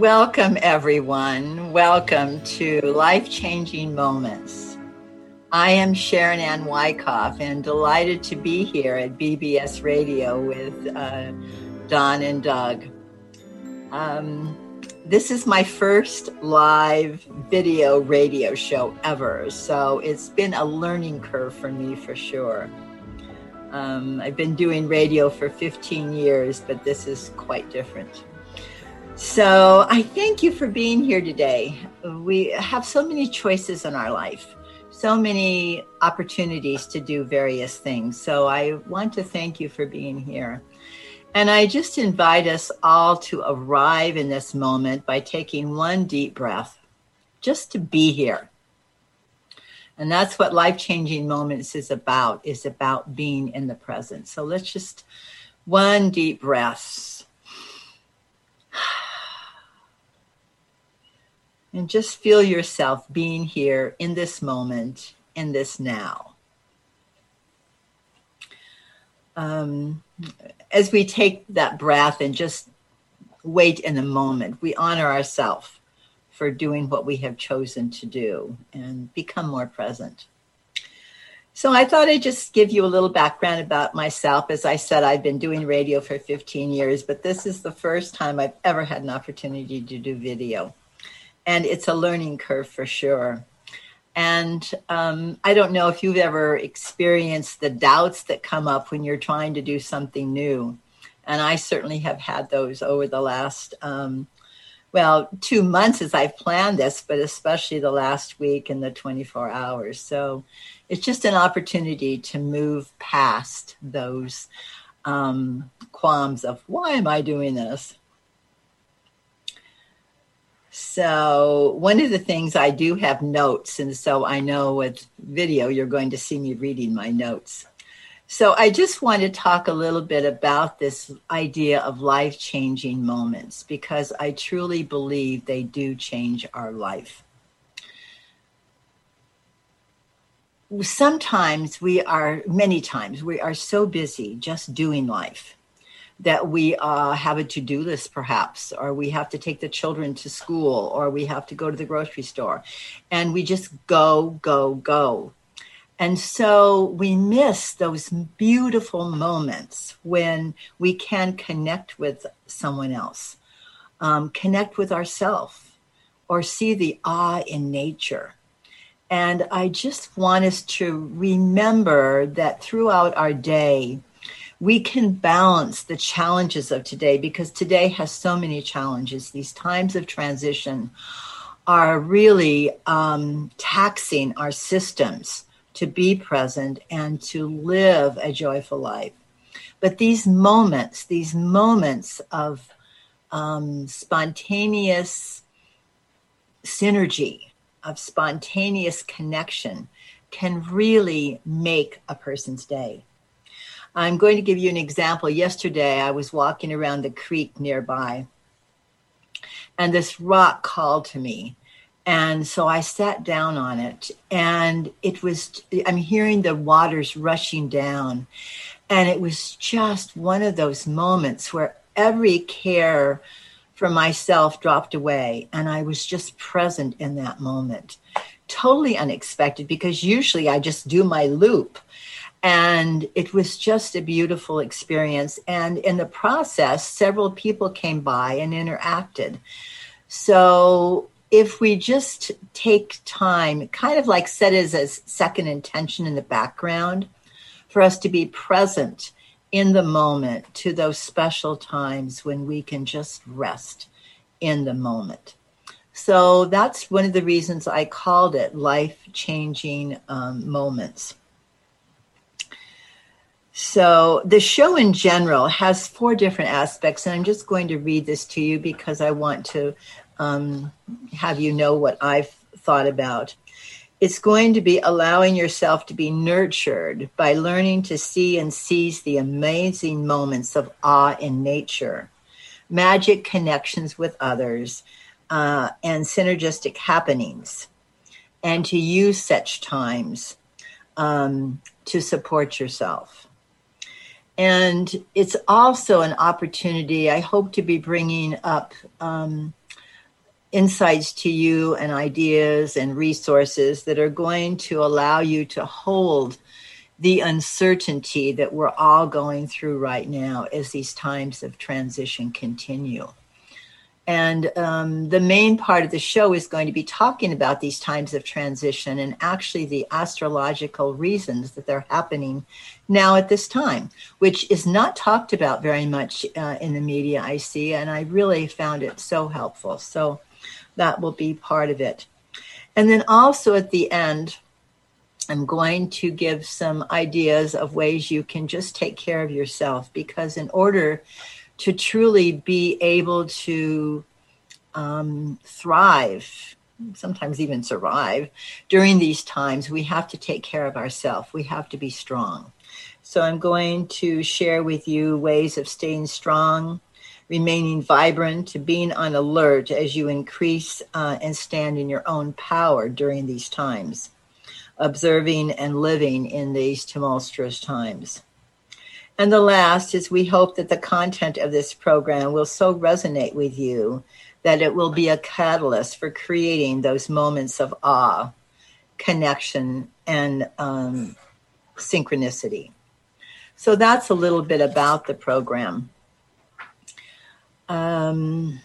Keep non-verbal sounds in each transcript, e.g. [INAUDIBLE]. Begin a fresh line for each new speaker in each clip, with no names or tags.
Welcome, everyone. Welcome to Life Changing Moments. I am Sharon Ann Wyckoff and delighted to be here at BBS Radio with uh, Don and Doug. Um, this is my first live video radio show ever, so it's been a learning curve for me for sure. Um, I've been doing radio for 15 years, but this is quite different. So I thank you for being here today. We have so many choices in our life, so many opportunities to do various things. So I want to thank you for being here. And I just invite us all to arrive in this moment by taking one deep breath, just to be here. And that's what life changing moments is about, is about being in the present. So let's just one deep breath And just feel yourself being here in this moment, in this now. Um, as we take that breath and just wait in the moment, we honor ourselves for doing what we have chosen to do and become more present. So I thought I'd just give you a little background about myself. As I said, I've been doing radio for 15 years, but this is the first time I've ever had an opportunity to do video and it's a learning curve for sure. And um, I don't know if you've ever experienced the doubts that come up when you're trying to do something new. And I certainly have had those over the last, um, well, two months as I've planned this, but especially the last week and the 24 hours. So it's just an opportunity to move past those um, qualms of why am I doing this? So, one of the things I do have notes, and so I know with video you're going to see me reading my notes. So, I just want to talk a little bit about this idea of life changing moments because I truly believe they do change our life. Sometimes we are, many times, we are so busy just doing life that we uh, have a to-do list perhaps or we have to take the children to school or we have to go to the grocery store. And we just go go go. And so we miss those beautiful moments when we can connect with someone else um, connect with ourselves or see the awe in nature. And i just want us to remember that throughout our day we can balance the challenges of today because today has so many challenges. These times of transition are really um, taxing our systems to be present and to live a joyful life. But these moments, these moments of um, spontaneous synergy, of spontaneous connection, can really make a person's day. I'm going to give you an example. Yesterday, I was walking around the creek nearby, and this rock called to me. And so I sat down on it, and it was, I'm hearing the waters rushing down. And it was just one of those moments where every care for myself dropped away, and I was just present in that moment. Totally unexpected because usually I just do my loop and it was just a beautiful experience. And in the process, several people came by and interacted. So if we just take time, kind of like set as a second intention in the background, for us to be present in the moment to those special times when we can just rest in the moment. So that's one of the reasons I called it life changing um, moments. So the show in general has four different aspects, and I'm just going to read this to you because I want to um, have you know what I've thought about. It's going to be allowing yourself to be nurtured by learning to see and seize the amazing moments of awe in nature, magic connections with others, uh, and synergistic happenings, and to use such times um, to support yourself. And it's also an opportunity. I hope to be bringing up um, insights to you and ideas and resources that are going to allow you to hold the uncertainty that we're all going through right now as these times of transition continue. And um, the main part of the show is going to be talking about these times of transition and actually the astrological reasons that they're happening now at this time, which is not talked about very much uh, in the media, I see. And I really found it so helpful. So that will be part of it. And then also at the end, I'm going to give some ideas of ways you can just take care of yourself because, in order to truly be able to um, thrive, sometimes even survive during these times, we have to take care of ourselves. We have to be strong. So, I'm going to share with you ways of staying strong, remaining vibrant, to being on alert as you increase uh, and stand in your own power during these times, observing and living in these tumultuous times. And the last is we hope that the content of this program will so resonate with you that it will be a catalyst for creating those moments of awe, connection, and um, synchronicity. So that's a little bit about the program. Um,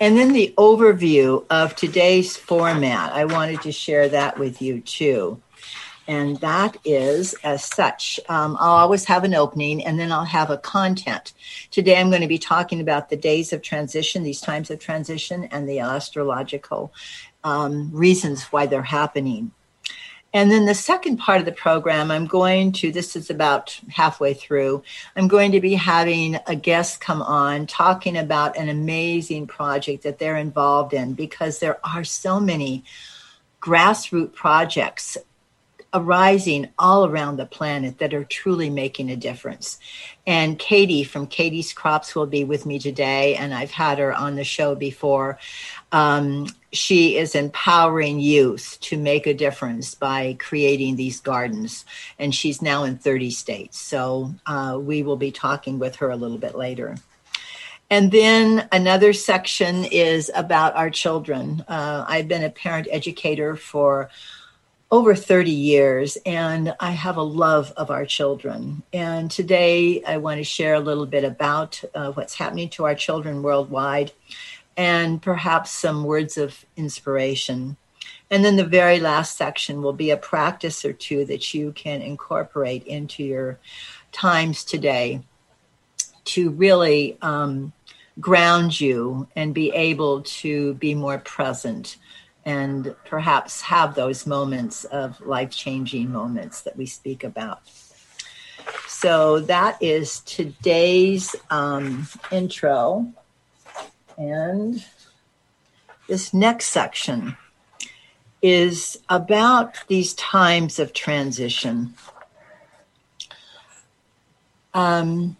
and then the overview of today's format, I wanted to share that with you too. And that is as such. Um, I'll always have an opening and then I'll have a content. Today I'm going to be talking about the days of transition, these times of transition, and the astrological um, reasons why they're happening. And then the second part of the program, I'm going to, this is about halfway through, I'm going to be having a guest come on talking about an amazing project that they're involved in because there are so many grassroots projects arising all around the planet that are truly making a difference. And Katie from Katie's Crops will be with me today, and I've had her on the show before. Um, she is empowering youth to make a difference by creating these gardens. And she's now in 30 states. So uh, we will be talking with her a little bit later. And then another section is about our children. Uh, I've been a parent educator for over 30 years, and I have a love of our children. And today I want to share a little bit about uh, what's happening to our children worldwide and perhaps some words of inspiration. And then the very last section will be a practice or two that you can incorporate into your times today to really um, ground you and be able to be more present and perhaps have those moments of life changing moments that we speak about. So that is today's um, intro. And this next section is about these times of transition. Um,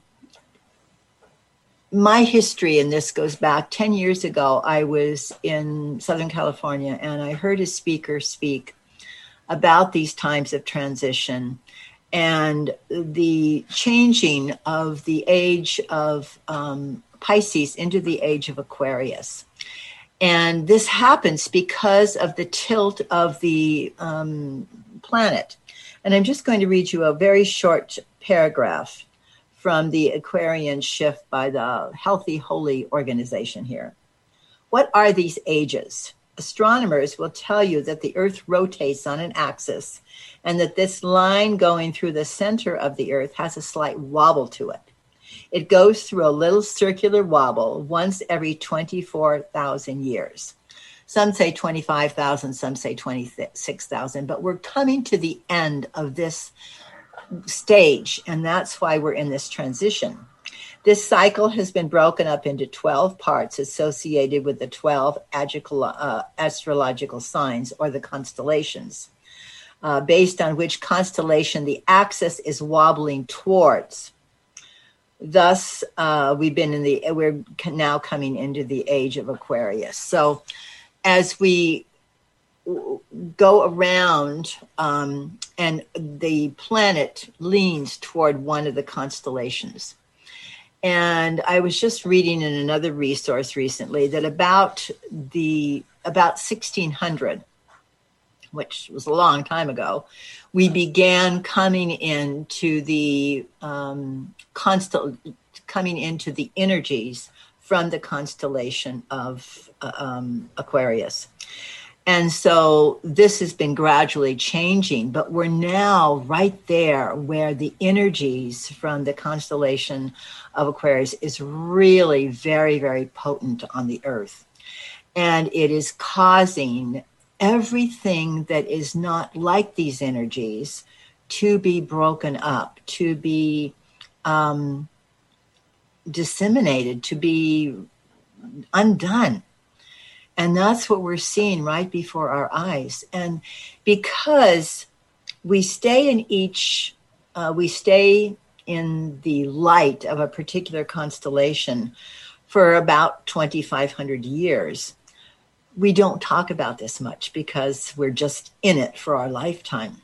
my history in this goes back 10 years ago. I was in Southern California and I heard a speaker speak about these times of transition and the changing of the age of um, Pisces into the age of Aquarius. And this happens because of the tilt of the um, planet. And I'm just going to read you a very short paragraph from the Aquarian shift by the Healthy Holy organization here. What are these ages? Astronomers will tell you that the Earth rotates on an axis and that this line going through the center of the Earth has a slight wobble to it. It goes through a little circular wobble once every 24,000 years. Some say 25,000, some say 26,000, but we're coming to the end of this stage, and that's why we're in this transition. This cycle has been broken up into 12 parts associated with the 12 uh, astrological signs or the constellations, uh, based on which constellation the axis is wobbling towards. Thus, uh, we've been in the, we're now coming into the age of Aquarius. So, as we go around um, and the planet leans toward one of the constellations. And I was just reading in another resource recently that about the about 1600, which was a long time ago, we began coming into the um, coming into the energies from the constellation of uh, um, Aquarius. And so this has been gradually changing, but we're now right there where the energies from the constellation of Aquarius is really very, very potent on the earth. And it is causing everything that is not like these energies to be broken up, to be um, disseminated, to be undone. And that's what we're seeing right before our eyes. And because we stay in each, uh, we stay in the light of a particular constellation for about 2,500 years, we don't talk about this much because we're just in it for our lifetime.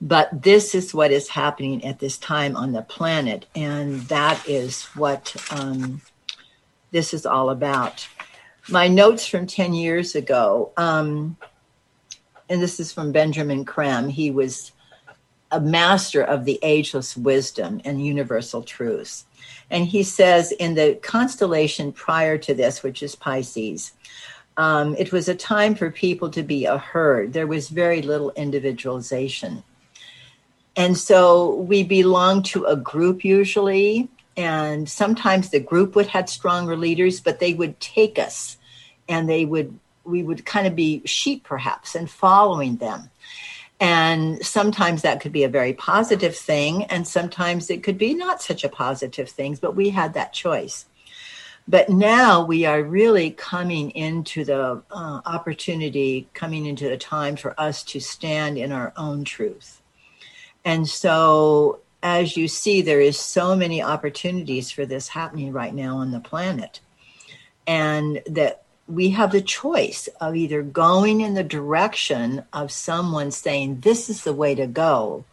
But this is what is happening at this time on the planet, and that is what um, this is all about. My notes from 10 years ago, um, and this is from Benjamin Creme. He was a master of the ageless wisdom and universal truths. And he says in the constellation prior to this, which is Pisces, um, it was a time for people to be a herd. There was very little individualization. And so we belonged to a group usually, and sometimes the group would have stronger leaders, but they would take us and they would we would kind of be sheep perhaps and following them. And sometimes that could be a very positive thing, and sometimes it could be not such a positive thing, but we had that choice. But now we are really coming into the uh, opportunity, coming into the time for us to stand in our own truth. And so, as you see, there is so many opportunities for this happening right now on the planet. And that we have the choice of either going in the direction of someone saying, This is the way to go,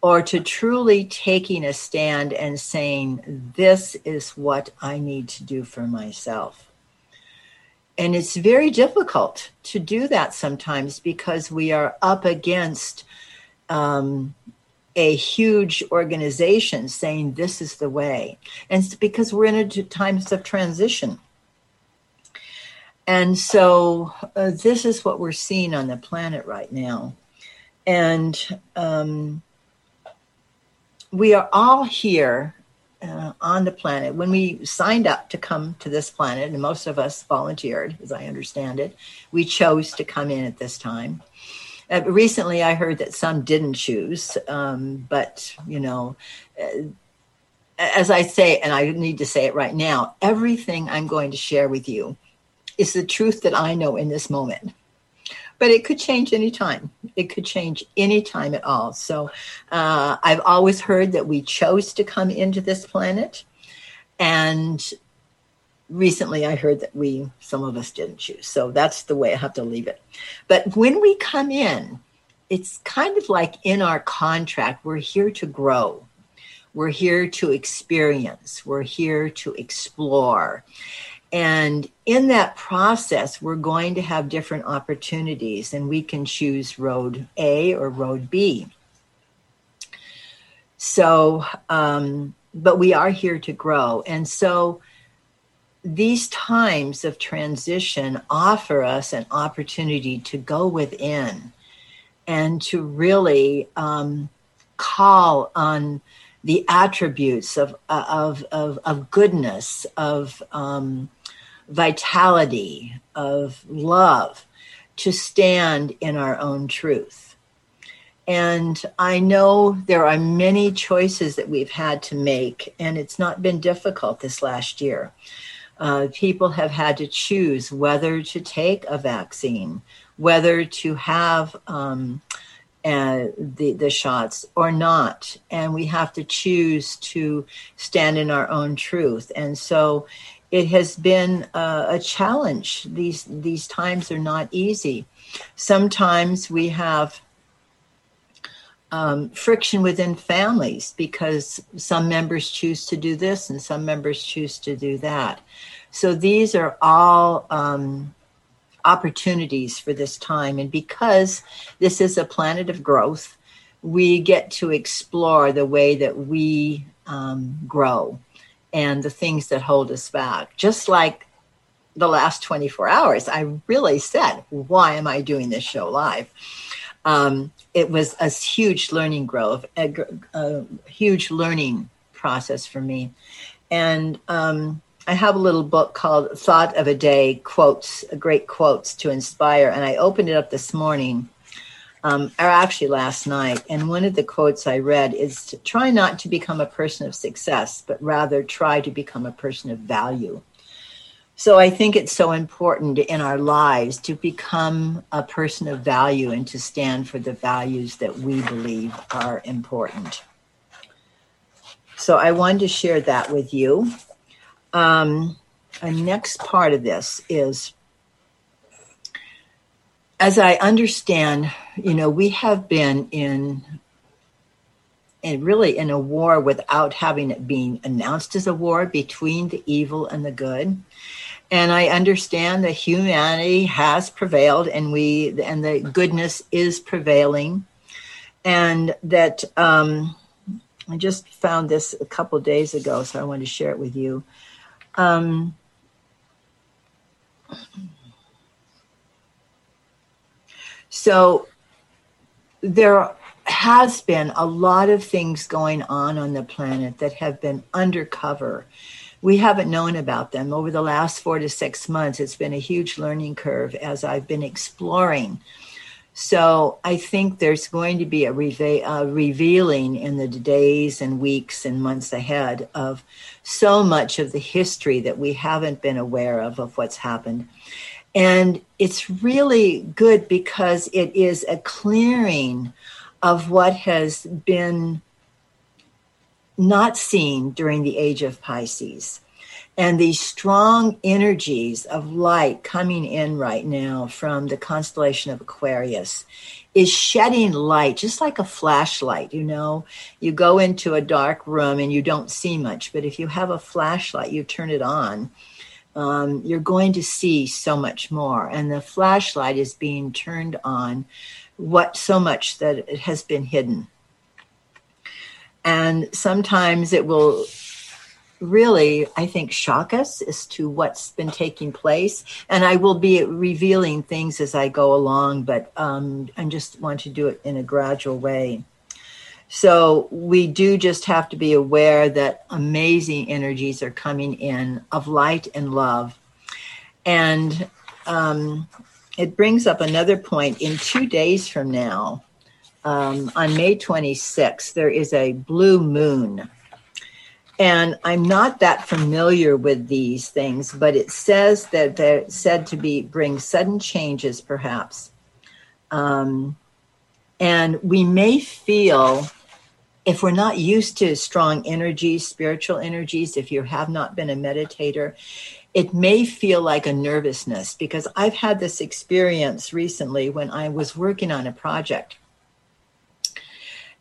or to truly taking a stand and saying, This is what I need to do for myself. And it's very difficult to do that sometimes because we are up against um, a huge organization saying this is the way. And it's because we're in a times of transition and so uh, this is what we're seeing on the planet right now. And um, we are all here uh, on the planet. When we signed up to come to this planet, and most of us volunteered, as I understand it, we chose to come in at this time. Uh, recently, I heard that some didn't choose, um, but you know, uh, as I say, and I need to say it right now, everything I'm going to share with you is the truth that I know in this moment. But it could change any time. It could change any time at all. So uh, I've always heard that we chose to come into this planet. And recently I heard that we, some of us didn't choose. So that's the way I have to leave it. But when we come in, it's kind of like in our contract, we're here to grow. We're here to experience. We're here to explore. And in that process, we're going to have different opportunities, and we can choose road A or road B. So, um, but we are here to grow. And so, these times of transition offer us an opportunity to go within and to really um, call on the attributes of, of, of, of goodness, of um, vitality, of love, to stand in our own truth. And I know there are many choices that we've had to make, and it's not been difficult this last year. Uh, people have had to choose whether to take a vaccine, whether to have um, uh, the the shots or not, and we have to choose to stand in our own truth. And so, it has been uh, a challenge. These these times are not easy. Sometimes we have um, friction within families because some members choose to do this and some members choose to do that. So these are all um, opportunities for this time. And because this is a planet of growth, we get to explore the way that we um, grow and the things that hold us back. Just like the last 24 hours, I really said, Why am I doing this show live? Um, it was a huge learning growth, a, a huge learning process for me. And um, I have a little book called Thought of a Day Quotes, Great Quotes to Inspire. And I opened it up this morning, um, or actually last night. And one of the quotes I read is to try not to become a person of success, but rather try to become a person of value. So I think it's so important in our lives to become a person of value and to stand for the values that we believe are important. So I wanted to share that with you. Um, a next part of this is as I understand, you know, we have been in and really in a war without having it being announced as a war between the evil and the good. And I understand that humanity has prevailed and we and the goodness is prevailing. And that um, I just found this a couple days ago, so I wanted to share it with you. Um, so there has been a lot of things going on on the planet that have been undercover. We haven't known about them over the last four to six months. It's been a huge learning curve as I've been exploring so I think there's going to be a reve- revealing in the days and weeks and months ahead of so much of the history that we haven't been aware of of what's happened. And it's really good because it is a clearing of what has been not seen during the age of Pisces. And these strong energies of light coming in right now from the constellation of Aquarius is shedding light just like a flashlight you know? You go into a dark room and you don't see much but if you have a flashlight you turn it on um, you're going to see so much more and the flashlight is being turned on what so much that it has been hidden and sometimes it will really, I think, shock us as to what's been taking place. And I will be revealing things as I go along, but um, I just want to do it in a gradual way. So we do just have to be aware that amazing energies are coming in of light and love. And um, it brings up another point. In two days from now, um, on May 26th, there is a blue moon and I'm not that familiar with these things, but it says that they're said to be bring sudden changes, perhaps. Um, and we may feel, if we're not used to strong energies, spiritual energies, if you have not been a meditator, it may feel like a nervousness because I've had this experience recently when I was working on a project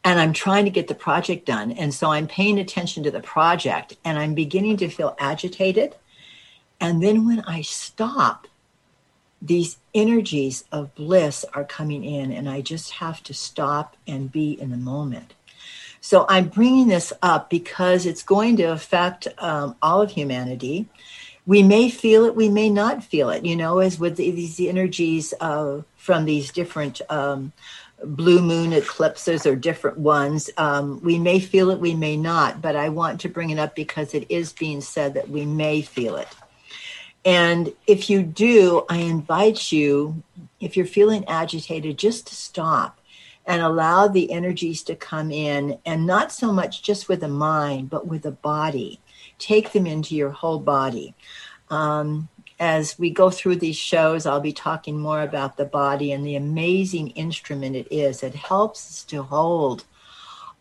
and I'm trying to get the project done. And so I'm paying attention to the project and I'm beginning to feel agitated. And then when I stop, these energies of bliss are coming in, and I just have to stop and be in the moment. So I'm bringing this up because it's going to affect um, all of humanity. We may feel it, we may not feel it, you know, as with these energies uh, from these different um, blue moon eclipses or different ones. Um, we may feel it, we may not, but I want to bring it up because it is being said that we may feel it. And if you do, I invite you, if you're feeling agitated, just to stop and allow the energies to come in and not so much just with the mind, but with the body. Take them into your whole body. Um, as we go through these shows, I'll be talking more about the body and the amazing instrument it is. It helps us to hold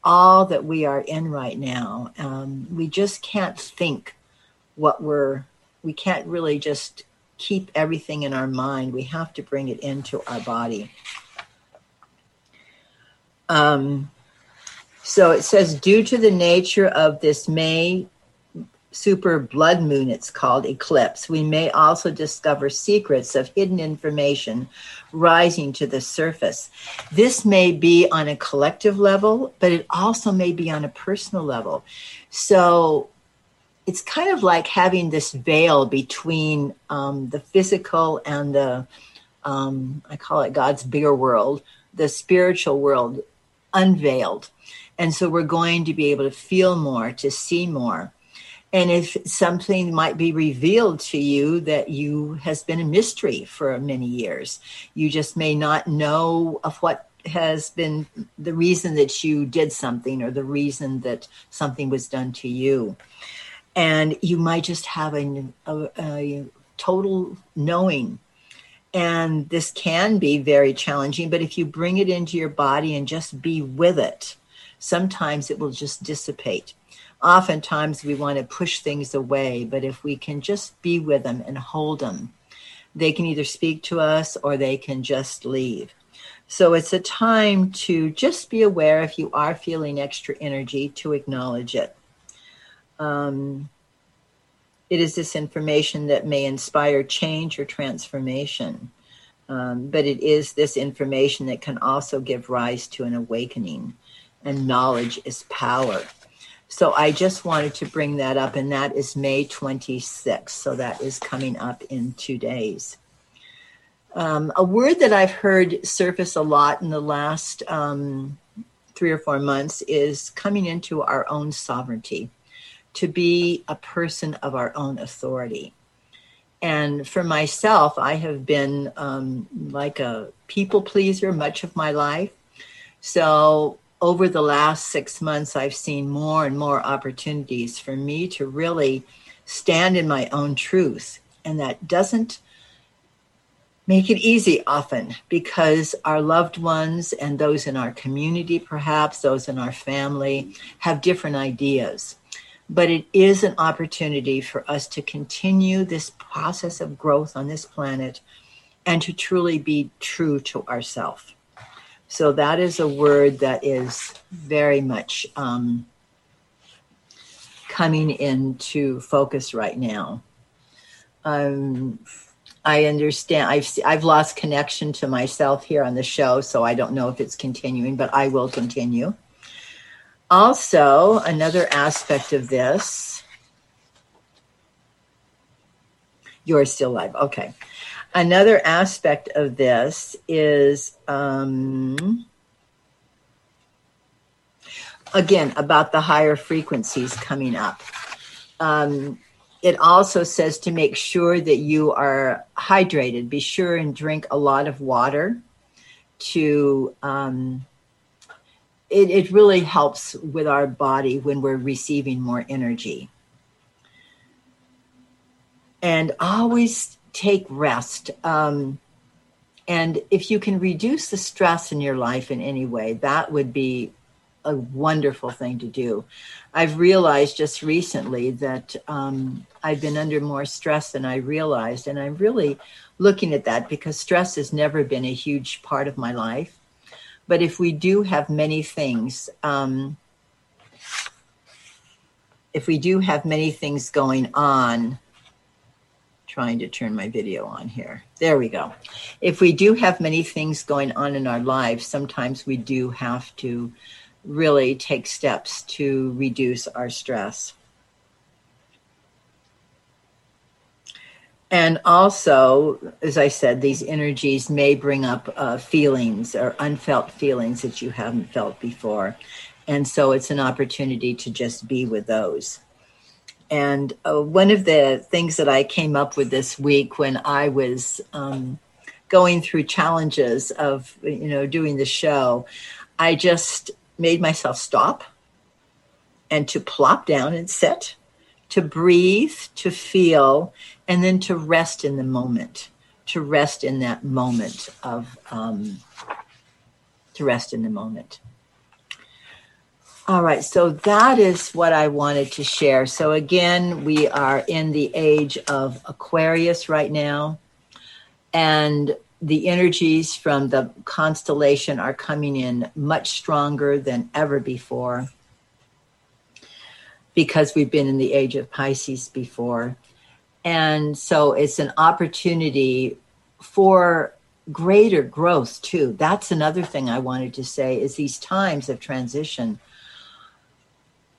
all that we are in right now. Um, we just can't think what we're, we can't really just keep everything in our mind. We have to bring it into our body. Um, So it says, due to the nature of this May super blood moon, it's called eclipse, we may also discover secrets of hidden information rising to the surface. This may be on a collective level, but it also may be on a personal level. So it's kind of like having this veil between um, the physical and the, um, I call it God's bigger world, the spiritual world unveiled. And so we're going to be able to feel more, to see more. And if something might be revealed to you that you has been a mystery for many years, you just may not know of what has been the reason that you did something or the reason that something was done to you. And you might just have a, a, a total knowing and this can be very challenging, but if you bring it into your body and just be with it, sometimes it will just dissipate. Oftentimes we want to push things away, but if we can just be with them and hold them, they can either speak to us or they can just leave. So it's a time to just be aware if you are feeling extra energy to acknowledge it. Um, it is this information that may inspire change or transformation. Um, but it is this information that can also give rise to an awakening, and knowledge is power. So I just wanted to bring that up, and that is May 26th. So that is coming up in two days. Um, a word that I've heard surface a lot in the last um, three or four months is coming into our own sovereignty to be a person of our own authority. And for myself, I have been um, like a people pleaser much of my life. So over the last six months, I've seen more and more opportunities for me to really stand in my own truth. And that doesn't make it easy often because our loved ones and those in our community, perhaps those in our family, have different ideas but it is an opportunity for us to continue this process of growth on this planet and to truly be true to ourselves. So that is a word that is very much um, coming into focus right now. Um, I understand. I've I've lost connection to myself here on the show, so I don't know if it's continuing, but I will continue. Also, another aspect of this, you're still alive. Okay. Another aspect of this is, um, again, about the higher frequencies coming up. Um, it also says to make sure that you are hydrated. Be sure and drink a lot of water to um, it, it really helps with our body when we're receiving more energy. And always take rest. Um, and if you can reduce the stress in your life in any way, that would be a wonderful thing to do. I've realized just recently that um, I've been under more stress than I realized. And I'm really looking at that because stress has never been a huge part of my life. But if we do have many things, um, if we do have many things going on, trying to turn my video on here. There we go. If we do have many things going on in our lives, sometimes we do have to really take steps to reduce our stress. And also, as I said, these energies may bring up uh, feelings or unfelt feelings that you haven't felt before. And so it's an opportunity to just be with those. And uh, one of the things that I came up with this week when I was um, going through challenges of, you know, doing the show, I just made myself stop and to plop down and sit, to breathe, to feel, and then to rest in the moment, to rest in that moment of, um, to rest in the moment. All right, so that is what I wanted to share. So, again, we are in the age of Aquarius right now. And the energies from the constellation are coming in much stronger than ever before because we've been in the age of Pisces before. And so it's an opportunity for greater growth too. That's another thing I wanted to say is these times of transition.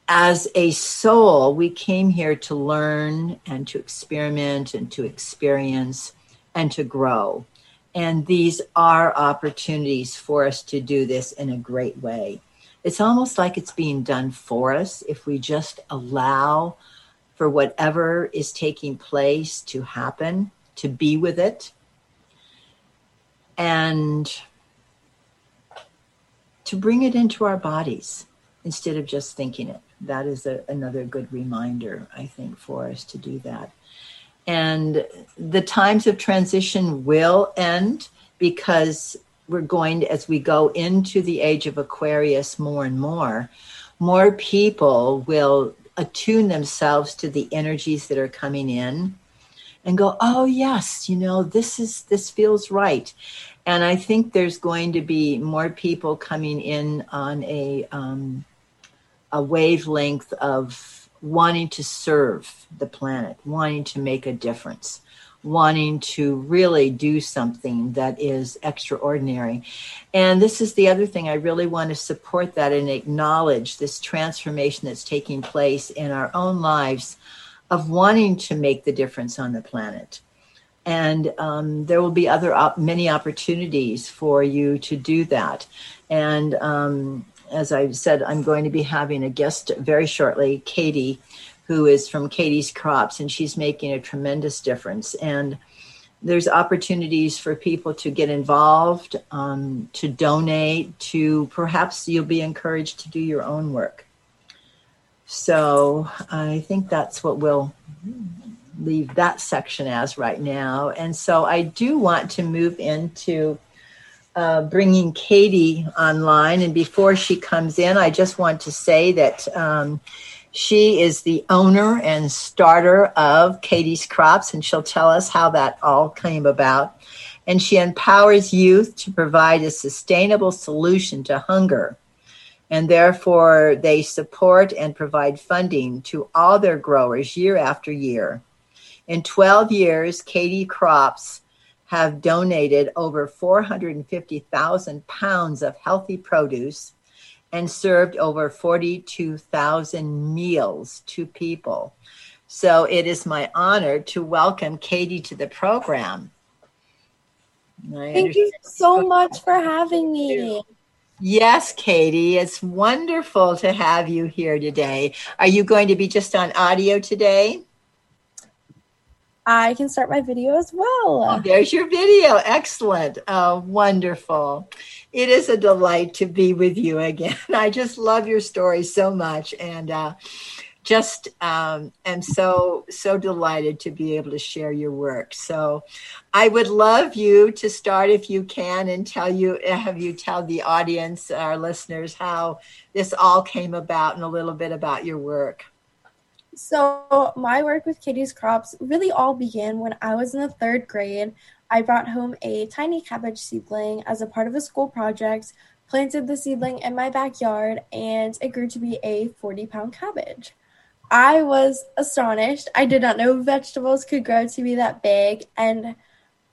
As a soul, we came here to learn and to experiment and to experience and to grow. And these are opportunities for us to do this in a great way. It's almost like it's being done for us if we just allow for whatever is taking place to happen, to be with it, and to bring it into our bodies instead of just thinking it. That is a, another good reminder, I think, for us to do that. And the times of transition will end because we're going to, as we go into the age of Aquarius more and more, more people will attune themselves to the energies that are coming in and go, oh, yes, you know, this is, this feels right. And I think there's going to be more people coming in on a, um, a wavelength of wanting to serve the planet, wanting to make a difference wanting to really do something that is extraordinary. And this is the other thing I really want to support that and acknowledge this transformation that's taking place in our own lives of wanting to make the difference on the planet. And um, there will be other op- many opportunities for you to do that. And um, as I said, I'm going to be having a guest very shortly, Katie, who is from Katie's Crops, and she's making a tremendous difference. And there's opportunities for people to get involved, um, to donate, to perhaps you'll be encouraged to do your own work. So I think that's what we'll leave that section as right now. And so I do want to move into uh, bringing Katie online. And before she comes in, I just want to say that. Um, she is the owner and starter of Katie's Crops, and she'll tell us how that all came about. And she empowers youth to provide a sustainable solution to hunger. And therefore, they support and provide funding to all their growers year after year. In 12 years, Katie Crops have donated over 450,000 pounds of healthy produce and served over 42,000 meals to people. So it is my honor to welcome Katie to the program.
Thank you so much for having me.
Yes, Katie, it's wonderful to have you here today. Are you going to be just on audio today?
I can start my video as well.
Oh, there's your video. Excellent. Oh, wonderful. It is a delight to be with you again. [LAUGHS] I just love your story so much. And uh, just um, am so, so delighted to be able to share your work. So I would love you to start, if you can, and tell you, have you tell the audience, our listeners, how this all came about and a little bit about your work.
So, my work with Katie's Crops really all began when I was in the third grade. I brought home a tiny cabbage seedling as a part of a school project, planted the seedling in my backyard, and it grew to be a 40 pound cabbage. I was astonished. I did not know vegetables could grow to be that big, and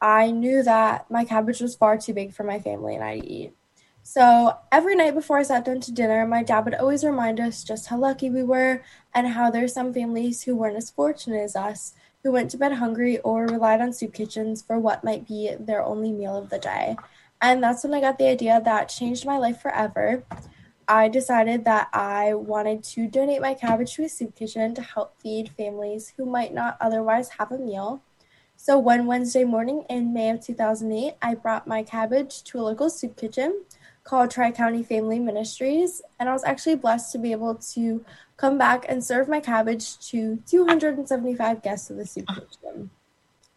I knew that my cabbage was far too big for my family and I to eat. So every night before I sat down to dinner, my dad would always remind us just how lucky we were and how there's some families who weren't as fortunate as us, who went to bed hungry or relied on soup kitchens for what might be their only meal of the day. And that's when I got the idea that changed my life forever. I decided that I wanted to donate my cabbage to a soup kitchen to help feed families who might not otherwise have a meal. So one Wednesday morning in May of 2008, I brought my cabbage to a local soup kitchen called Tri County Family Ministries, and I was actually blessed to be able to come back and serve my cabbage to 275 guests of the soup kitchen.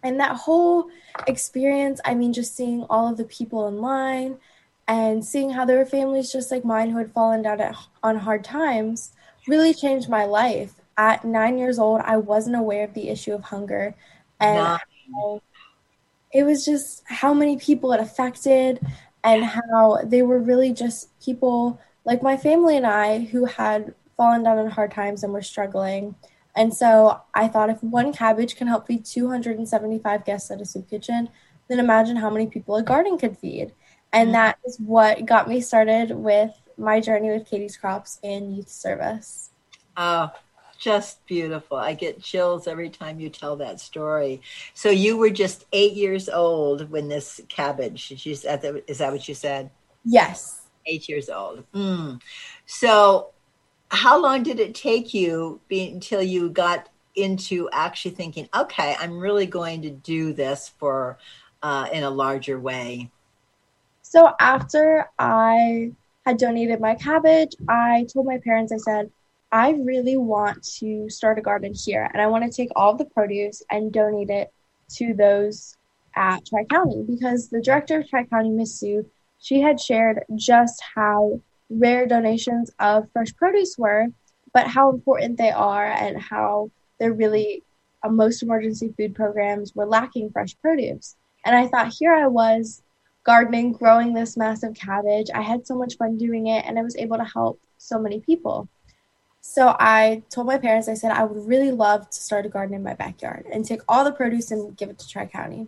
And that whole experience, I mean, just seeing all of the people in line and seeing how there were families just like mine who had fallen down at, on hard times, really changed my life. At nine years old, I wasn't aware of the issue of hunger, and I, it was just how many people it affected and how they were really just people like my family and I who had fallen down in hard times and were struggling. And so I thought if one cabbage can help feed 275 guests at a soup kitchen, then imagine how many people a garden could feed. And mm-hmm. that is what got me started with my journey with Katie's Krops and youth service.
Oh, just beautiful. I get chills every time you tell that story. So you were just eight years old when this cabbage, is that what you said?
Yes.
Eight years old. Mm. So how long did it take you be, until you got into actually thinking, okay, I'm really going to do this for uh, in a larger way?
So after I had donated my cabbage, I told my parents, I said, I really want to start a garden here and I want to take all the produce and donate it to those at Tri County because the director of Tri County, Miss Sue, she had shared just how rare donations of fresh produce were, but how important they are and how they're really uh, most emergency food programs were lacking fresh produce. And I thought here I was gardening, growing this massive cabbage. I had so much fun doing it and I was able to help so many people. So I told my parents, I said, I would really love to start a garden in my backyard and take all the produce and give it to Tri County.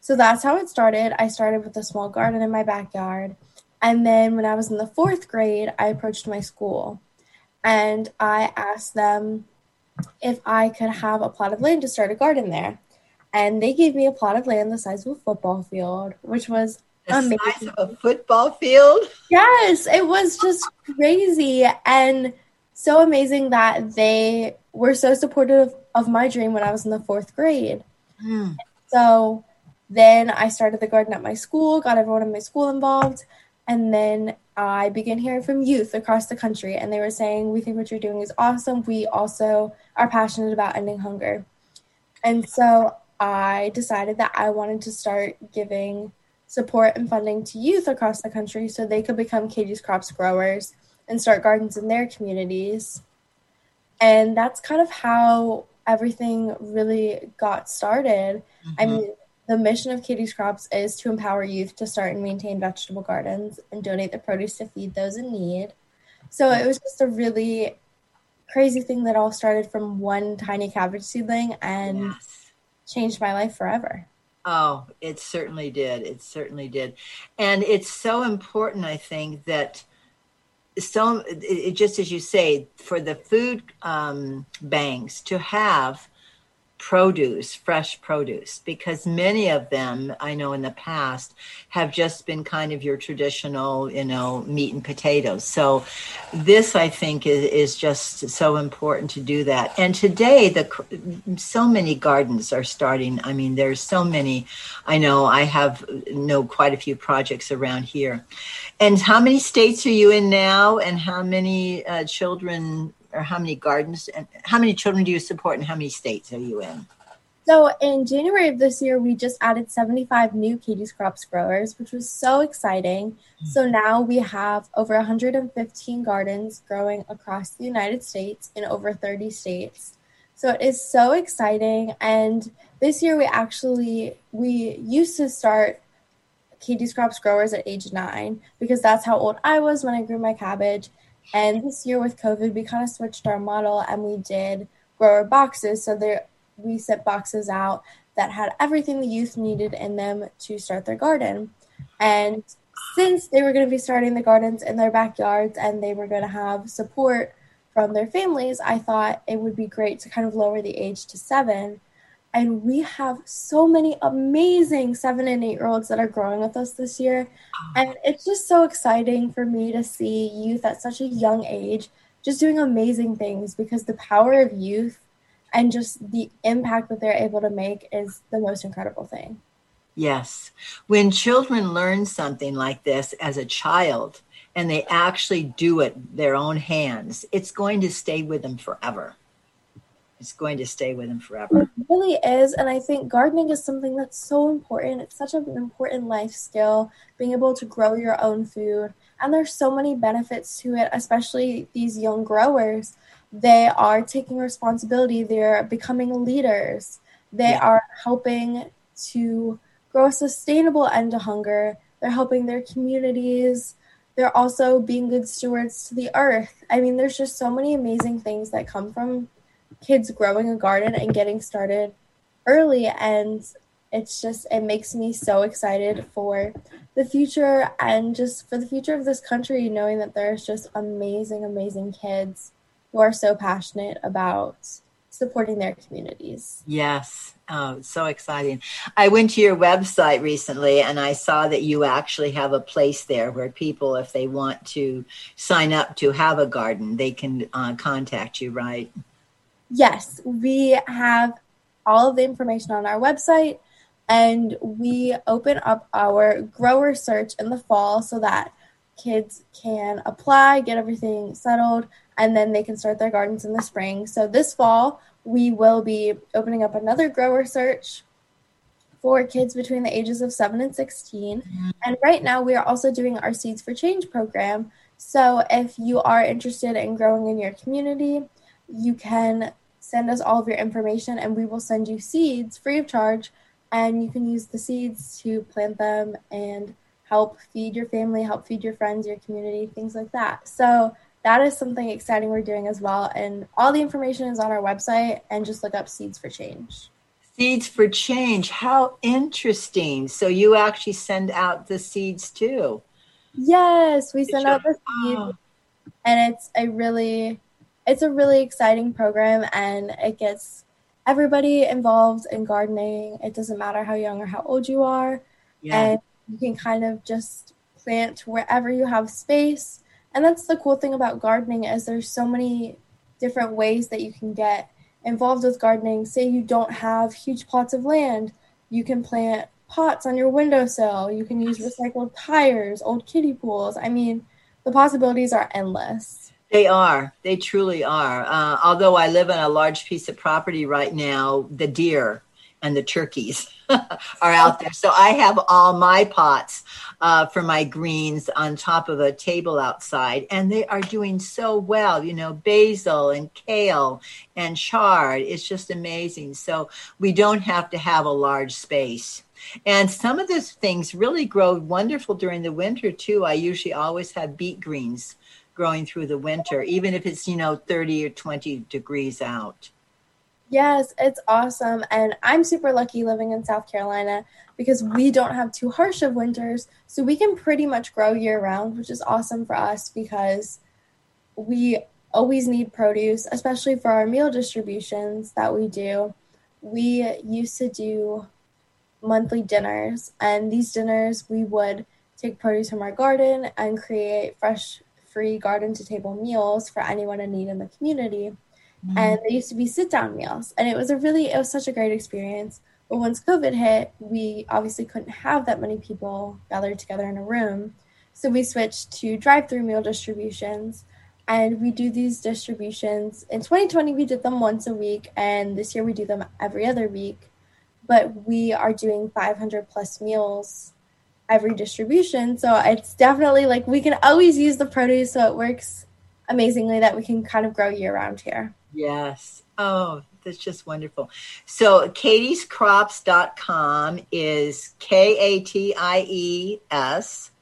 So that's how it started. I started with a small garden in my backyard. And then when I was in the fourth grade, I approached my school and I asked them if I could have a plot of land to start a garden there. And they gave me a plot of land the size of a football field, which was
the amazing. size of a football field?
Yes, it was just crazy. And so amazing that they were so supportive of my dream when I was in the fourth grade. Mm. So then I started the garden at my school, got everyone in my school involved, and then I began hearing from youth across the country, and they were saying, We think what you're doing is awesome. We also are passionate about ending hunger. And so I decided that I wanted to start giving support and funding to youth across the country so they could become Katie's Krops growers and start gardens in their communities. And that's kind of how everything really got started. Mm-hmm. I mean, the mission of Katie's Krops is to empower youth to start and maintain vegetable gardens and donate the produce to feed those in need. So it was just a really crazy thing that all started from one tiny cabbage seedling and yes. changed my life forever.
Oh, it certainly did. It certainly did. And it's so important, I think, that so it, just as you say, for the food um, banks to have produce, fresh produce, because many of them I know in the past have just been kind of your traditional, you know, meat and potatoes. So this I think is, is just so important to do that. And today the so many gardens are starting. I mean, there's so many. I know I have know quite a few projects around here. And how many states are you in now? And how many uh, children or how many gardens and how many children do you support and how many states are you in?
So in January of this year, we just added 75 new Katie's Krops growers, which was so exciting. Mm-hmm. So now we have over 115 gardens growing across the United States in over 30 states. So it is so exciting. And this year we actually we used to start Katie's Krops growers at age nine because that's how old I was when I grew my cabbage. And this year with COVID, we kind of switched our model and we did grower boxes. So there, we set boxes out that had everything the youth needed in them to start their garden. And since they were going to be starting the gardens in their backyards and they were going to have support from their families, I thought it would be great to kind of lower the age to seven and we have so many amazing seven and eight year olds that are growing with us this year. Ah. And it's just so exciting for me to see youth at such a young age just doing amazing things because the power of youth and just the impact that they're able to make is the most incredible thing.
Yes. When children learn something like this as a child and they actually do it their own hands, it's going to stay with them forever it's going to stay with him forever.
It really is. And I think gardening is something that's so important. It's such an important life skill, being able to grow your own food. And there's so many benefits to it, especially these young growers. They are taking responsibility, they're becoming leaders, they yeah. are helping to grow a sustainable end to hunger. They're helping their communities. They're also being good stewards to the earth. I mean, there's just so many amazing things that come from kids growing a garden and getting started early. And it's just, it makes me so excited for the future and just for the future of this country, knowing that there's just amazing, amazing kids who are so passionate about supporting their communities.
Yes. Oh, so exciting. I went to your website recently and I saw that you actually have a place there where people, if they want to sign up to have a garden, they can uh, contact you, right?
Yes. We have all of the information on our website and we open up our grower search in the fall so that kids can apply, get everything settled, and then they can start their gardens in the spring. So this fall, we will be opening up another grower search for kids between the ages of 7 and 16. Mm-hmm. And right now, we are also doing our Seeds for Change program. So if you are interested in growing in your community, you can send us all of your information and we will send you seeds free of charge. And you can use the seeds to plant them and help feed your family, help feed your friends, your community, things like that. So that is something exciting we're doing as well. And all the information is on our website and just look up Seeds for Change.
Seeds for Change. How interesting. So you actually send out the seeds too.
Yes, we send out the seeds. And it's a really it's a really exciting program and it gets everybody involved in gardening. It doesn't matter how young or how old you are. Yeah. And you can kind of just plant wherever you have space and that's the cool thing about gardening is there's so many different ways that you can get involved with gardening say you don't have huge plots of land you can plant pots on your windowsill you can use recycled tires old kiddie pools i mean the possibilities are endless
they are they truly are uh, although i live on a large piece of property right now the deer and the turkeys [LAUGHS] are out there. So I have all my pots uh, for my greens on top of a table outside, and they are doing so well. You know, basil and kale and chard. It's just amazing. So we don't have to have a large space. And some of those things really grow wonderful during the winter too. I usually always have beet greens growing through the winter, even if it's, you know, 30 or 20 degrees out.
Yes, it's awesome. And I'm super lucky living in South Carolina because we don't have too harsh of winters. So we can pretty much grow year round, which is awesome for us because we always need produce, especially for our meal distributions that we do. We used to do monthly dinners, and these dinners we would take produce from our garden and create fresh, free garden to table meals for anyone in need in the community. Mm-hmm. And they used to be sit down meals. And it was a really, it was such a great experience. But once COVID hit, we obviously couldn't have that many people gathered together in a room. So we switched to drive through meal distributions. And we do these distributions. In 2020, we did them once a week. And this year, we do them every other week. But we are doing 500 plus meals every distribution. So it's definitely like we can always use the produce. So it works amazingly that we can kind of grow year round here.
Yes. Oh, that's just wonderful. So katieskrops.com is K A T I E S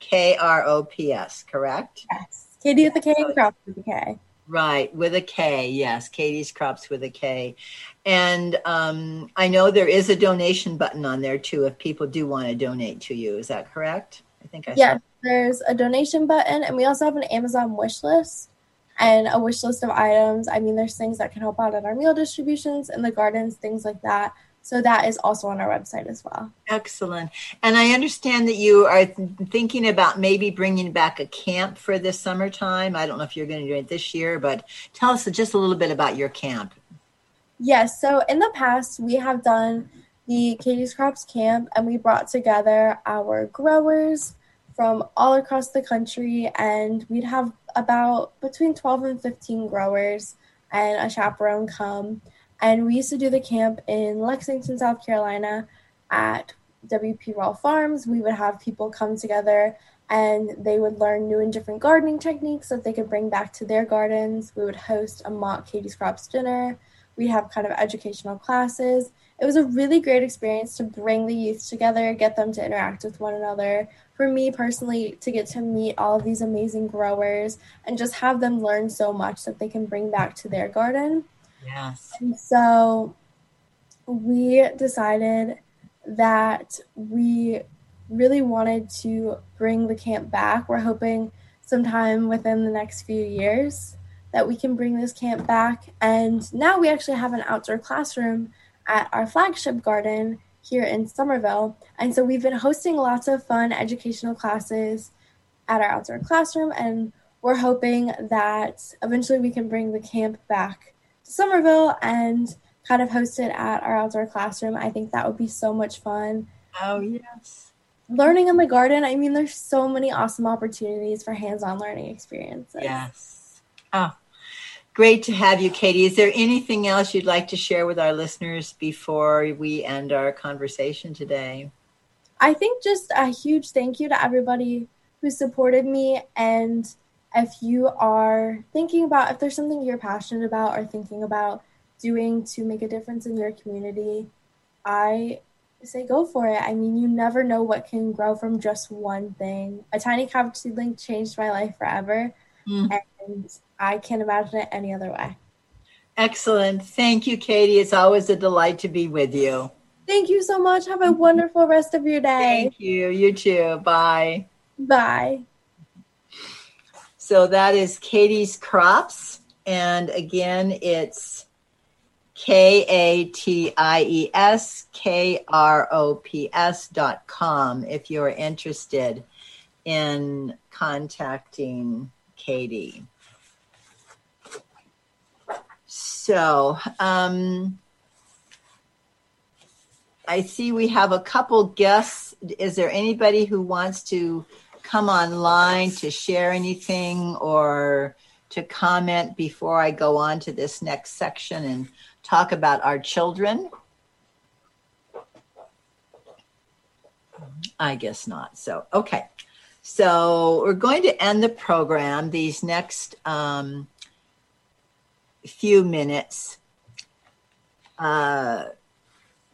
K R O P S, correct?
Yes. Katie with a K and crops with a K.
Right, with a K, yes. Katie's Krops with a K. And um, I know there is a donation button on there too if people do want to donate to you. Is that correct?
I think I Yes, there's a donation button, and we also have an Amazon wish list and a wish list of items. I mean, there's things that can help out at our meal distributions in the gardens, things like that. So that is also on our website as well.
Excellent. And I understand that you are thinking about maybe bringing back a camp for this summertime. I don't know if you're going to do it this year, but tell us just a little bit about your camp.
Yes. So in the past, we have done the Katie's Krops Camp and we brought together our growers from all across the country and we'd have about between 12 and 15 growers and a chaperone come. And we used to do the camp in Lexington, South Carolina at WP Rawl Farms. We would have people come together and they would learn new and different gardening techniques that they could bring back to their gardens. We would host a mock Katie's Krops dinner. We'd have kind of educational classes. it was a really great experience to bring the youth together, get them to interact with one another. For me personally, to get to meet all of these amazing growers and just have them learn so much that they can bring back to their garden.
Yes.
And so we decided that we really wanted to bring the camp back. We're hoping sometime within the next few years that we can bring this camp back. And now we actually have an outdoor classroom at our flagship garden here in Summerville. And so we've been hosting lots of fun educational classes at our outdoor classroom. And we're hoping that eventually we can bring the camp back Summerville and kind of host it at our outdoor classroom. I think that would be so much fun.
Oh, yes.
Learning in the garden, I mean, there's so many awesome opportunities for hands on learning experiences.
Yes. Oh, great to have you, Katie. Is there anything else you'd like to share with our listeners before we end our conversation today?
I think just a huge thank you to everybody who supported me. And if you are thinking about, if there's something you're passionate about or thinking about, doing to make a difference in your community, I say go for it. I mean, you never know what can grow from just one thing. A tiny cabbage seedling changed my life forever, mm. and I can't imagine it any other way.
Excellent. Thank you, Katie. It's always a delight to be with you.
Thank you so much. Have a wonderful rest of your day.
Thank you. You too. Bye.
Bye.
So that is Katie's Krops. And again, it's K A T I E S K R O P S dot com if you're interested in contacting Katie. So, um, I see we have a couple guests. Is there anybody who wants to come online to share anything or to comment before I go on to this next section and talk about our children? I guess not. So, okay. So, we're going to end the program these next um, few minutes uh,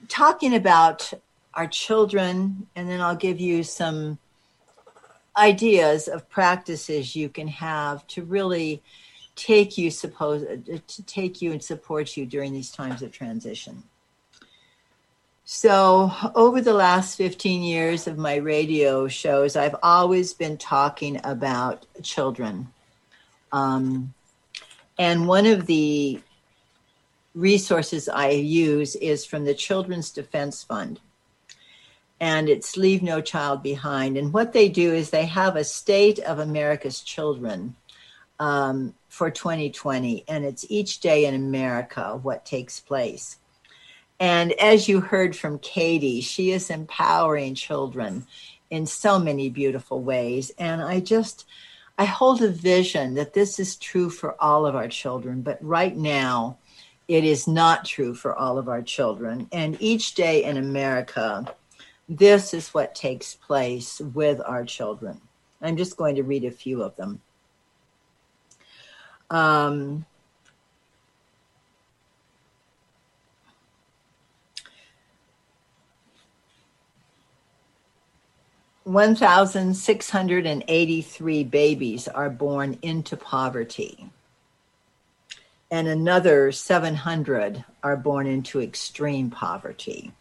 talking about our children, and then I'll give you some ideas of practices you can have to really take you suppose to take you and support you during these times of transition. So, over the last 15 years of my radio shows, I've always been talking about children. Um, and one of the resources I use is from the Children's Defense Fund. And it's Leave No Child Behind. And what they do is they have a state of America's children um, for 2020, and it's each day in America what takes place. And as you heard from Katie, she is empowering children in so many beautiful ways. And I just, I hold a vision that this is true for all of our children, but right now, it is not true for all of our children. And each day in America, this is what takes place with our children. I'm just going to read a few of them. Um, one thousand six hundred and eighty-three babies are born into poverty, and another seven hundred are born into extreme poverty.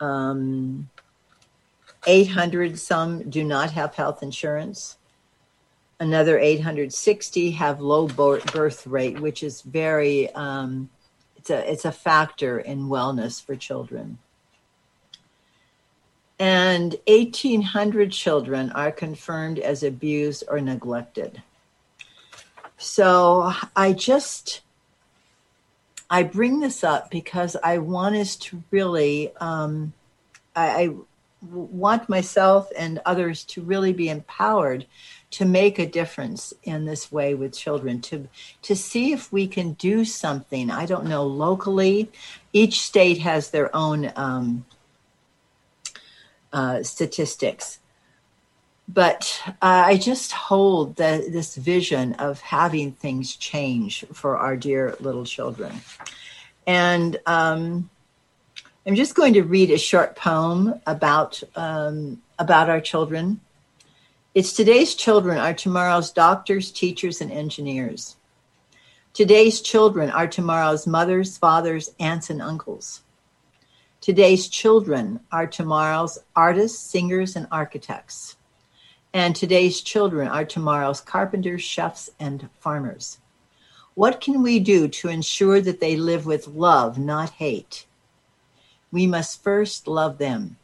Um, 800 some do not have health insurance another 860 have low birth rate, which is very um, it's a it's a factor in wellness for children. And 1,800 children are confirmed as abused or neglected. So I just I bring this up because I want us to really um, I, I want myself and others to really be empowered to make a difference in this way with children to to see if we can do something. I don't know locally each state has their own um, uh, statistics but uh, i just hold the, this vision of having things change for our dear little children And um, I'm just going to read a short poem about um, about our children. It's today's children are tomorrow's doctors, teachers, and engineers. Today's children are tomorrow's mothers, fathers, aunts, and uncles. Today's children are tomorrow's artists, singers, and architects. And today's children are tomorrow's carpenters, chefs, and farmers. What can we do to ensure that they live with love, not hate? We must first love them.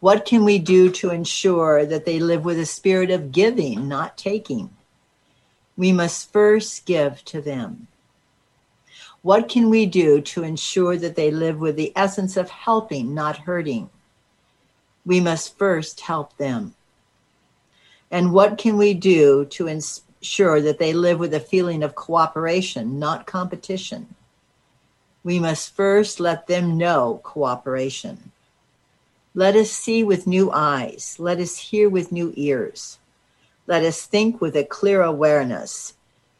What can we do to ensure that they live with a spirit of giving, not taking? We must first give to them. What can we do to ensure that they live with the essence of helping, not hurting? We must first help them. And what can we do to ensure that they live with a feeling of cooperation, not competition? We must first let them know cooperation. Let us see with new eyes. Let us hear with new ears. Let us think with a clear awareness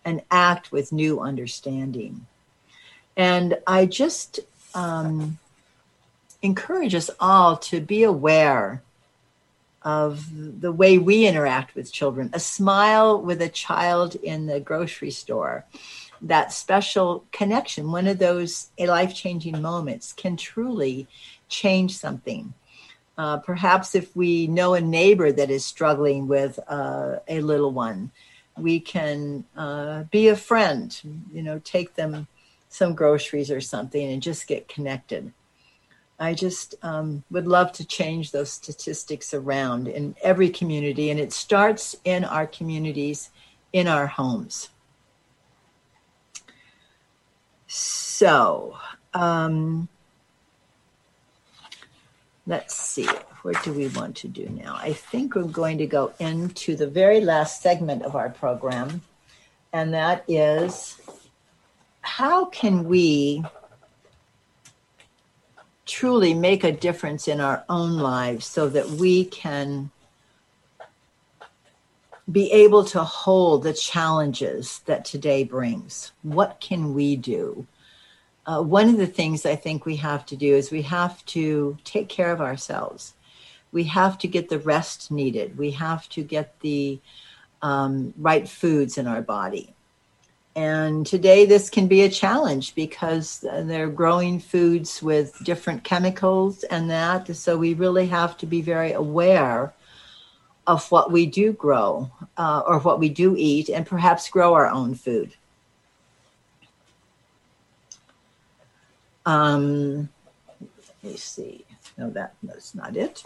and act with new understanding. And I just um, encourage us all to be aware of the way we interact with children. A smile with a child in the grocery store, that special connection, one of those life changing moments, can truly change something. Uh, perhaps if we know a neighbor that is struggling with uh, a little one, we can uh, be a friend, you know, take them some groceries or something and just get connected. I just um, would love to change those statistics around in every community, and it starts in our communities, in our homes. So, um, let's see, what do we want to do now? I think we're going to go into the very last segment of our program, and that is how can we truly make a difference in our own lives so that we can be able to hold the challenges that today brings. What can we do? Uh, one of the things I think we have to do is we have to take care of ourselves. We have to get the rest needed. We have to get the um, right foods in our body. And today, this can be a challenge because they're growing foods with different chemicals and that. So, we really have to be very aware of what we do grow uh, or what we do eat and perhaps grow our own food. Um, let me see. No, that, that's not it.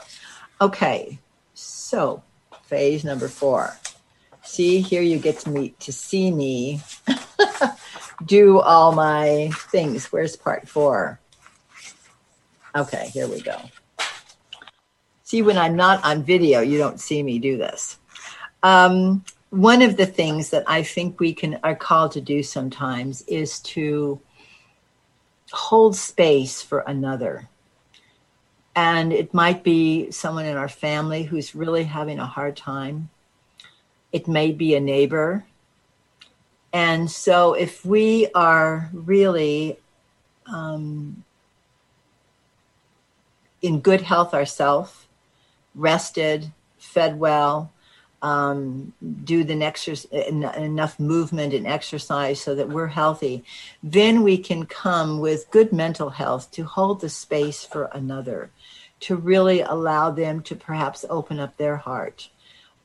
Okay, so phase number four See, here you get to meet to see me [LAUGHS] do all my things. Where's part four? Okay, here we go. See, when I'm not on video, you don't see me do this. Um, one of the things that I think we can are called to do sometimes is to hold space for another. And it might be someone in our family who's really having a hard time it may be a neighbor. And so, if we are really um, in good health ourselves, rested, fed well, um, do the exercise, enough movement and exercise so that we're healthy, then we can come with good mental health to hold the space for another, to really allow them to perhaps open up their heart.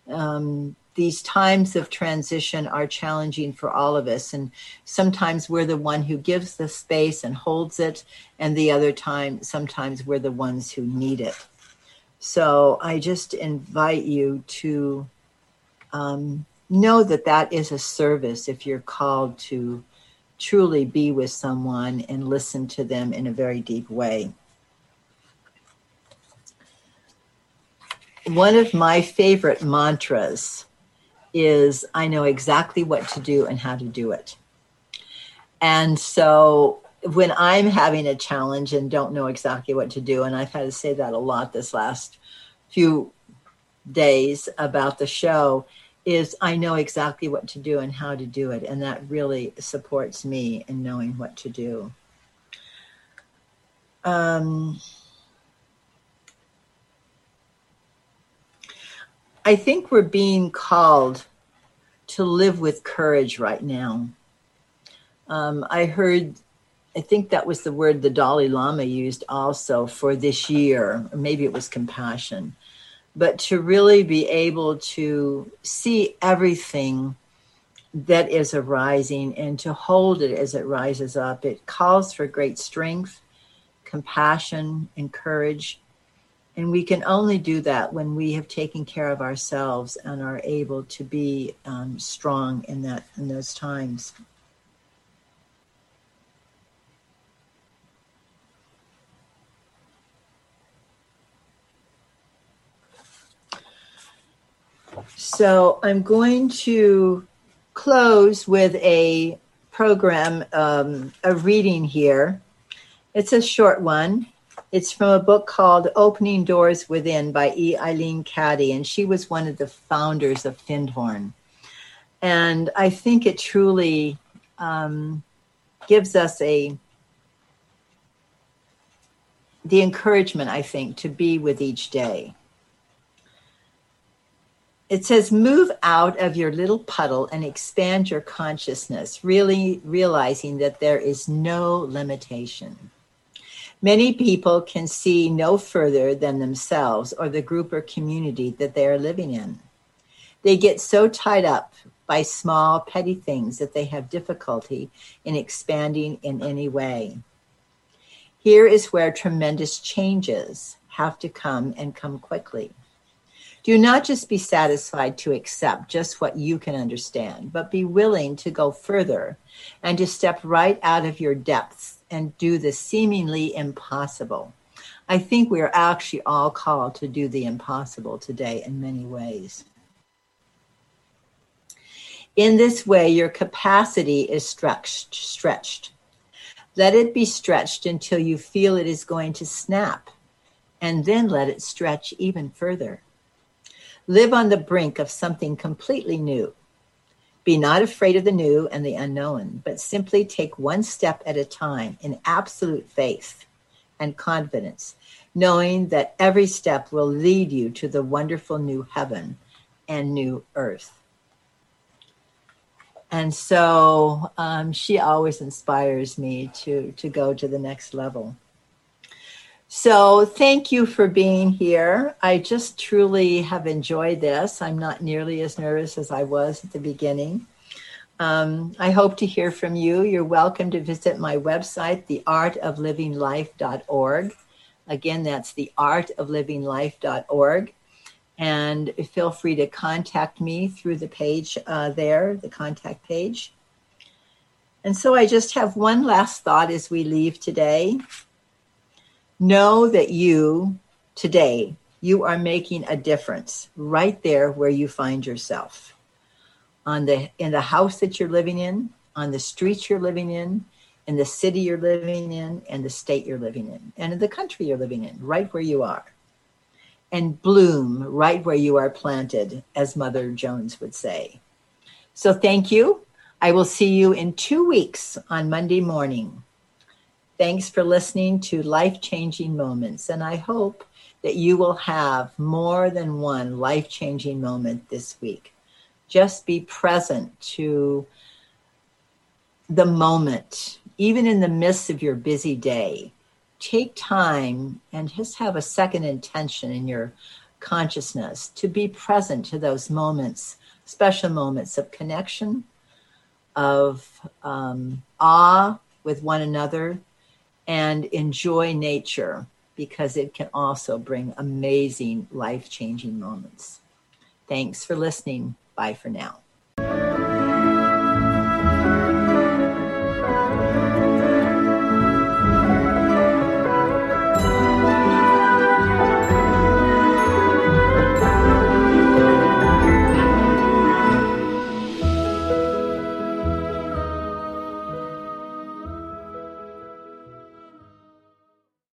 Um, these times of transition are challenging for all of us. And sometimes we're the one who gives the space and holds it and the other time sometimes we're the ones who need it. So i just invite you to um, know that that is a service if you're called to truly be with someone and listen to them in a very deep way. One of my favorite mantras is I know exactly what to do and how to do it. And so when I'm having a challenge and don't know exactly what to do, and I've had to say that a lot this last few days about the show, is I know exactly what to do and how to do it. And that really supports me in knowing what to do. Um, I think we're being called to live with courage right now. Um, I heard, I think that was the word the Dalai Lama used also for this year, maybe it was compassion but to really be able to see everything that is arising and to hold it as it rises up. It calls for great strength, compassion, and courage. And we can only do that when we have taken care of ourselves and are able to be um, strong in that in those times. So I'm going to close with a program, um, a reading here. It's a short one. It's from a book called Opening Doors Within by E. Eileen Caddy, and she was one of the founders of Findhorn. And I think it truly um, gives us a the encouragement, I think, to be with each day it says move out of your little puddle and expand your consciousness, really realizing that there is no limitation. Many people can see no further than themselves or the group or community that they are living in. They get so tied up by small, petty things that they have difficulty in expanding in any way. Here is where tremendous changes have to come and come quickly. Do not just be satisfied to accept just what you can understand, but be willing to go further and to step right out of your depths and do the seemingly impossible. I think we are actually all called to do the impossible today in many ways. In this way, your capacity is stretched, stretched. Let it be stretched until you feel it is going to snap, and then let it stretch even further. Live on the brink of something completely new. Be not afraid of the new and the unknown, but simply take one step at a time in absolute faith and confidence, knowing that every step will lead you to the wonderful new heaven and new earth. And so um, she always inspires me to, to go to the next level. So, thank you for being here. I just truly have enjoyed this. I'm not nearly as nervous as I was at the beginning. Um, I hope to hear from you. You're welcome to visit my website, theartoflivinglife.org. Again, that's theartoflivinglife.org. And feel free to contact me through the page uh, there, the contact page. And so I just have one last thought as we leave today. Know that you, today, you are making a difference right there where you find yourself. On the in the house that you're living in, on the streets you're living in, in the city you're living in, and the state you're living in, and in the country you're living in, right where you are. And bloom right where you are planted, as Mother Jones would say. So thank you. I will see you in two weeks on Monday morning. Thanks for listening to Life Changing Moments, and I hope that you will have more than one life changing moment this week. Just be present to the moment, even in the midst of your busy day. Take time and just have a second intention in your consciousness to be present to those moments, special moments of connection, of um, awe with one another, and enjoy nature because it can also bring amazing life changing moments. Thanks for listening. Bye for now.